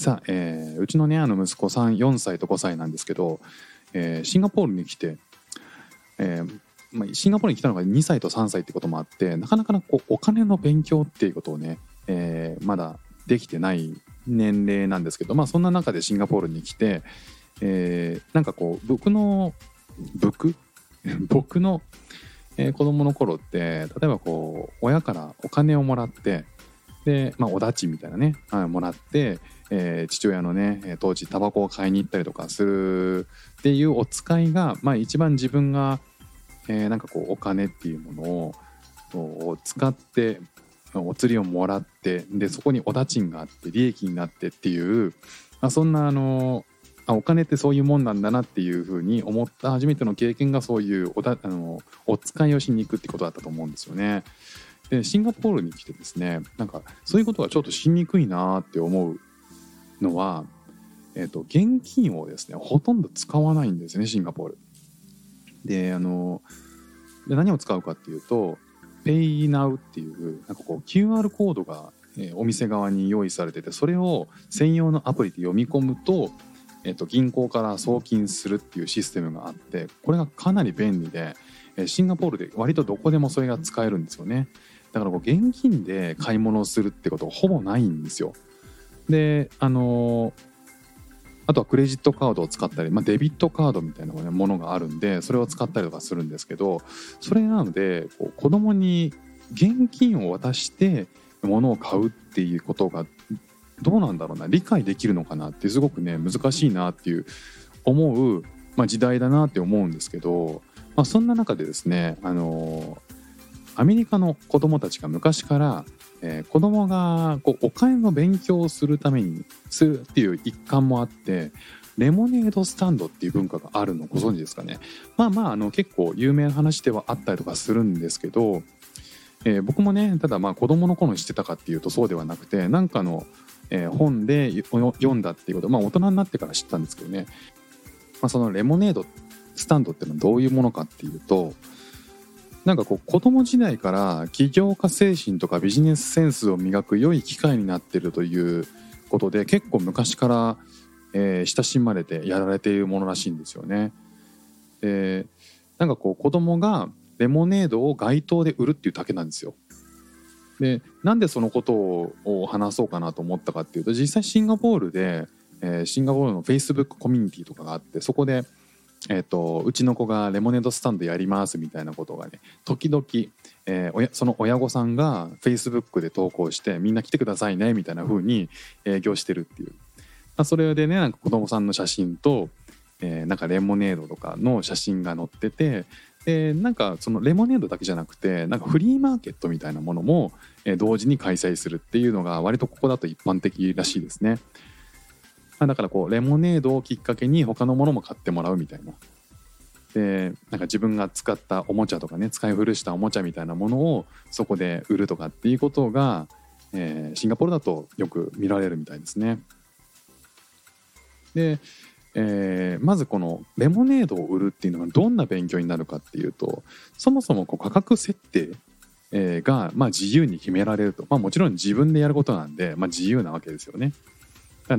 さあ、えーうちのねあの息子さん4歳と5歳なんですけど、えーシンガポールに来て、えーまあ、シンガポールに来たのが2歳と3歳ってこともあってなかなかなこうお金の勉強っていうことをね、えーまだできてない年齢なんですけど、まあ、そんな中でシンガポールに来て、えーなんかこう僕の僕 僕の、えー子供の頃って例えばこう親からお金をもらってで、まあ、おだちみたいなね、はいもらって、えー父親のね当時タバコを買いに行ったりとかするっていうお使いが、まあ、一番自分が、えーなんかこうお金っていうものを使ってお釣りをもらってでそこにおだちがあって利益になってっていう、まあ、そんなあのあお金ってそういうもんなんだなっていうふうに思った初めての経験がそういうおだあのお使いをしに行くってことだったと思うんですよね。でシンガポールに来てですねなんかそういうことがちょっとしにくいなって思うのは、えー、と現金をですねほとんど使わないんですねシンガポール。であので何を使うかっていうと PayNow っていうなんかこう QR コードが、えーお店側に用意されててそれを専用のアプリで読み込むと,、えー、と銀行から送金するっていうシステムがあってこれがかなり便利で、えーシンガポールで割とどこでもそれが使えるんですよねだからこう現金で買い物をするってことはほぼないんですよであのあとはクレジットカードを使ったり、まあ、デビットカードみたいなものがあるんでそれを使ったりとかするんですけどそれなのでこう子供に現金を渡して物を買うっていうことがどうなんだろうな理解できるのかなってすごくね難しいなっていう思う、まあ、時代だなって思うんですけど、まあ、そんな中でですねあのアメリカの子供たちが昔から、えー子供がこうお金の勉強をするためにするっていう一環もあってレモネードスタンドっていう文化があるのご存知ですかね。まあまああの結構有名な話ではあったりとかするんですけど、えー僕もねただまあ子供の頃に知ってたかっていうとそうではなくてなんかの、えー本で読んだっていうことまあ大人になってから知ったんですけどね、まあ、そのレモネードスタンドっていうのはどういうものかっていうとなんかこう子供時代から起業家精神とかビジネスセンスを磨く良い機会になってるということで結構昔から、えー親しまれてやられているものらしいんですよね。でなんかこう子供がレモネードを街頭で売るっていうだけなんですよ。でなんでそのことをを話そうかなと思ったかっていうと実際シンガポールで、えーシンガポールの Facebook コミュニティとかがあってそこで、えー、とうちの子がレモネードスタンドやりますみたいなことがね時々、えー親その親御さんが Facebook で投稿してみんな来てくださいねみたいな風に営業してるっていう、まあ、それでねなんか子供さんの写真と、えーなんかレモネードとかの写真が載っててでなんかそのレモネードだけじゃなくてなんかフリーマーケットみたいなものも、え同時に開催するっていうのが割とここだと一般的らしいですね。まあだからこうレモネードをきっかけに他のものも買ってもらうみたいな。でなんか自分が使ったおもちゃとかね使い古したおもちゃみたいなものをそこで売るとかっていうことが、えーシンガポールだとよく見られるみたいですね。で、えーまずこのレモネードを売るっていうのがどんな勉強になるかっていうとそもそもこう価格設定が、まあ、自由に決められると、まあ、もちろん自分でやることなんで、まあ、自由なわけですよね。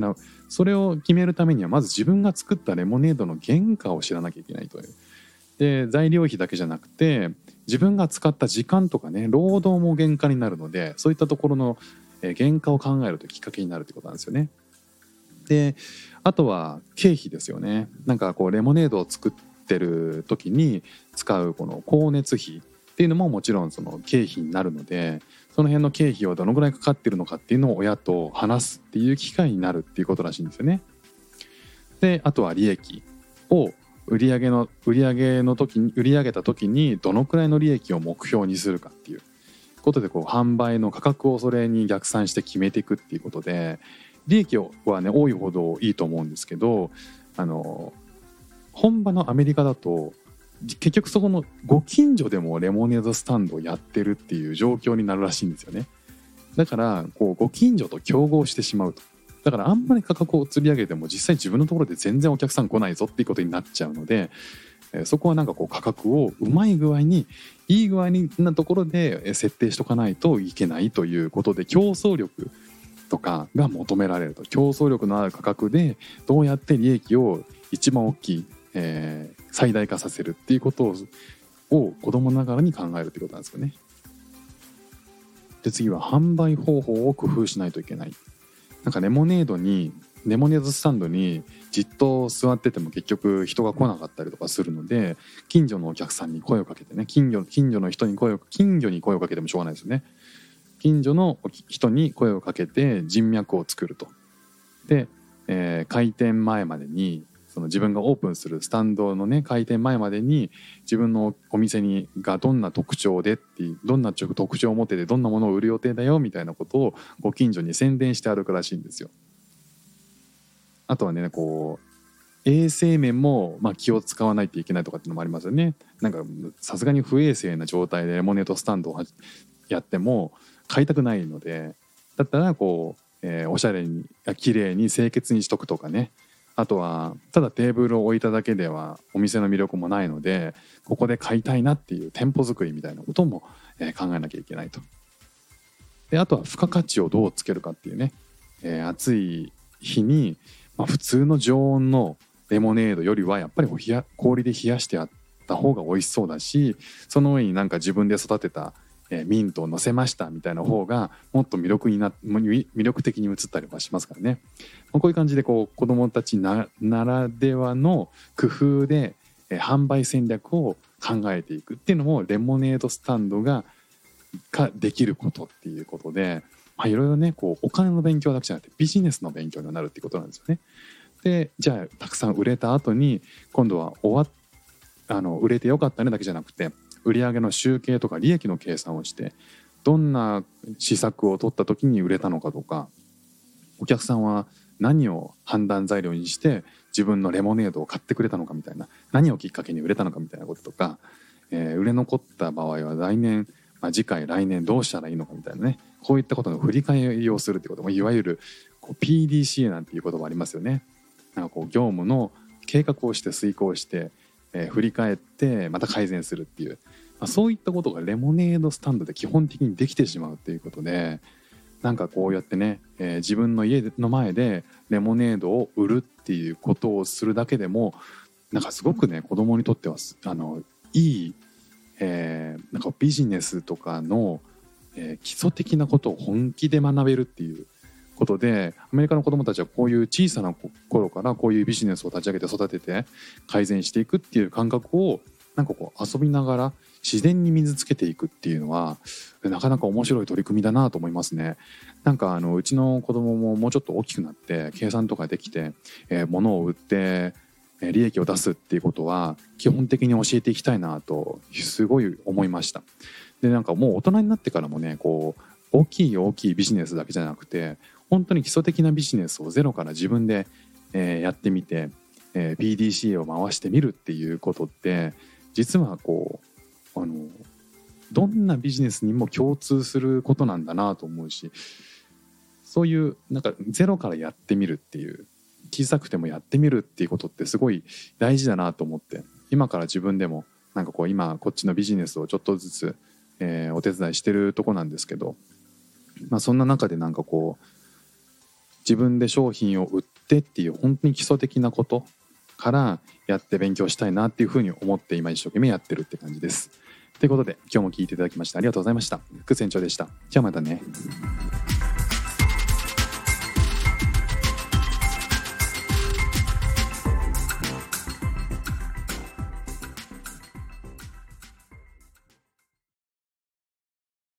だからそれを決めるためにはまず自分が作ったレモネードの原価を知らなきゃいけないという。で材料費だけじゃなくて自分が使った時間とかね労働も原価になるのでそういったところの原価を考えるときっかけになるってことなんですよね。であとは経費ですよね。なんかこうレモネードを作ってる時に使うこの光熱費っていうのももちろんその経費になるのでその辺の経費はどのぐらいかかってるのかっていうのを親と話すっていう機会になるっていうことらしいんですよね。であとは利益を売上の売上の時に売り上げた時にどのくらいの利益を目標にするかっていうことでこう販売の価格をそれに逆算して決めていくっていうことで、利益はね多いほどいいと思うんですけどあの本場のアメリカだと結局そこのご近所でもレモネードスタンドをやってるっていう状況になるらしいんですよね。だからこうご近所と競合してしまうと。だからあんまり価格を釣り上げても実際自分のところで全然お客さん来ないぞっていうことになっちゃうのでそこはなんかこう価格をうまい具合にいい具合になところで設定しとかないといけないということで競争力とかが求められると。競争力のある価格でどうやって利益を一番大きい、えー、最大化させるっていうことをを子供ながらに考えるってことなんですよね。で次は販売方法を工夫しないといけない。なんかレモネードにレモネードスタンドにじっと座ってても結局人が来なかったりとかするので近所のお客さんに声をかけてね近所近所の人に声を近所に声をかけてもしょうがないですよね近所の人に声をかけて人脈を作るとで、えー、開店前までにその自分がオープンするスタンドのね開店前までに自分のお店にがどんな特徴でってどんな特徴を持っててどんなものを売る予定だよみたいなことをご近所に宣伝して歩くらしいんですよ。あとはねこう衛生面もまあ気を使わないといけないとかっていうのもありますよね。なんかさすがに不衛生な状態でレモネードスタンドをやっても買いたくないのでだったらこう、えー、おしゃれに綺麗に清潔にしとくとかねあとはただテーブルを置いただけではお店の魅力もないのでここで買いたいなっていう店舗作りみたいなことも、え、考えなきゃいけないと。であとは付加価値をどうつけるかっていうね、えー、暑い日にまあ、普通の常温のレモネードよりはやっぱりお冷や氷で冷やしてあった方が美味しそうだしその上になんか自分で育てた、えミントを乗せましたみたいな方がもっと魅力にな魅力的に映ったりはしますからね、ま、こういう感じでこう子どもたちならではの工夫で、え販売戦略を考えていくっていうのもレモネードスタンドがができることっていうことでまあ、いろいろねこうお金の勉強だけじゃなくてビジネスの勉強になるっていうことなんですよね。でじゃあたくさん売れた後に今度は終わあの売れてよかったねだけじゃなくて売上の集計とか利益の計算をしてどんな施策を取った時に売れたのかとかお客さんは何を判断材料にして自分のレモネードを買ってくれたのかみたいな何をきっかけに売れたのかみたいなこととか、えー、売れ残った場合は来年、まあ、次回来年どうしたらいいのかみたいなねこういったことの振り返りをするってこともいわゆるこう PDCA なんていう言葉ありますよね。なんかこう業務の計画をして遂行して、えー、振り返ってまた改善するっていう、まあ、そういったことがレモネードスタンドで基本的にできてしまうっていうことでなんかこうやってね、えー、自分の家の前でレモネードを売るっていうことをするだけでもなんかすごくね子供にとってはあのいい、えー、なんかビジネスとかのえ、基礎的なことを本気で学べるっていうことでアメリカの子どもたちはこういう小さな頃からこういうビジネスを立ち上げて育てて改善していくっていう感覚をなんかこう遊びながら自然に水つけていくっていうのはなかなか面白い取り組みだなと思いますね。なんかあのうちの子供ももうちょっと大きくなって計算とかできて、えー、物を売って利益を出すっていうことは基本的に教えていきたいなとすごい思いました。でなんかもう大人になってからもねこう大きい大きいビジネスだけじゃなくて本当に基礎的なビジネスをゼロから自分で、えー、やってみて、えー、PDCA を回してみるっていうことって実はこうあのどんなビジネスにも共通することなんだなと思うしそういうなんかゼロからやってみるっていう小さくてもやってみるっていうことってすごい大事だなと思って今から自分でもなんかこう今こっちのビジネスをちょっとずつえー、お手伝いしてるとこなんですけど、まあ、そんな中でなんかこう自分で商品を売ってっていう本当に基礎的なことからやって勉強したいなっていうふうに思って今一生懸命やってるって感じです。ということで今日も聞いていただきましてありがとうございました。副船長でした。じゃあまたね。